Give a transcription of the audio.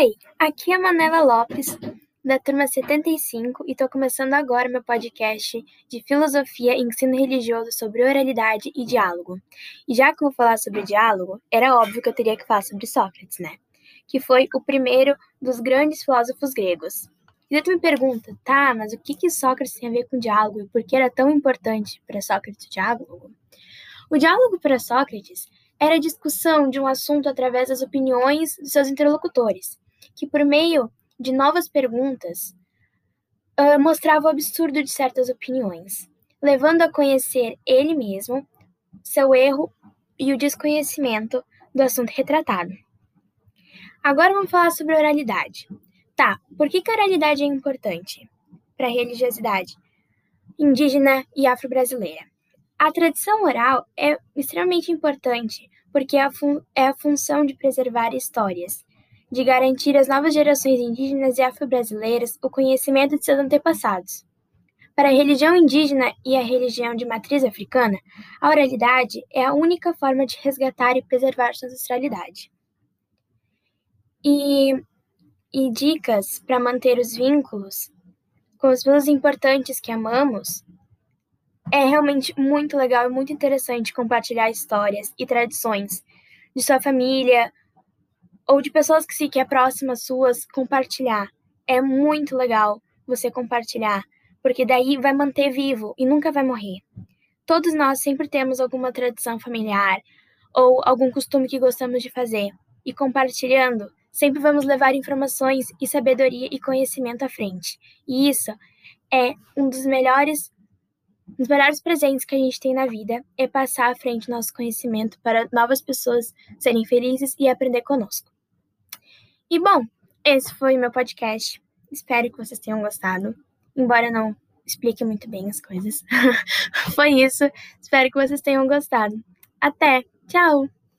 Oi, aqui é Manela Lopes, da turma 75, e estou começando agora meu podcast de filosofia e ensino religioso sobre oralidade e diálogo. E já que eu vou falar sobre diálogo, era óbvio que eu teria que falar sobre Sócrates, né? Que foi o primeiro dos grandes filósofos gregos. E daí tu me pergunta, tá, mas o que, que Sócrates tem a ver com diálogo e por que era tão importante para Sócrates o diálogo? O diálogo para Sócrates era a discussão de um assunto através das opiniões de seus interlocutores, que, por meio de novas perguntas, uh, mostrava o absurdo de certas opiniões, levando a conhecer ele mesmo, seu erro e o desconhecimento do assunto retratado. Agora vamos falar sobre oralidade. Tá, por que, que a oralidade é importante para a religiosidade indígena e afro-brasileira? A tradição oral é extremamente importante porque é a, é a função de preservar histórias, de garantir às novas gerações indígenas e afro-brasileiras o conhecimento de seus antepassados. Para a religião indígena e a religião de matriz africana, a oralidade é a única forma de resgatar e preservar sua ancestralidade. E, e dicas para manter os vínculos com os meus importantes que amamos é realmente muito legal e muito interessante compartilhar histórias e tradições de sua família ou de pessoas que se que é próximas suas, compartilhar. É muito legal você compartilhar, porque daí vai manter vivo e nunca vai morrer. Todos nós sempre temos alguma tradição familiar ou algum costume que gostamos de fazer, e compartilhando, sempre vamos levar informações e sabedoria e conhecimento à frente. E isso é um dos melhores um dos melhores presentes que a gente tem na vida é passar à frente nosso conhecimento para novas pessoas serem felizes e aprender conosco. E bom, esse foi o meu podcast. Espero que vocês tenham gostado, embora não explique muito bem as coisas. foi isso. Espero que vocês tenham gostado. Até! Tchau!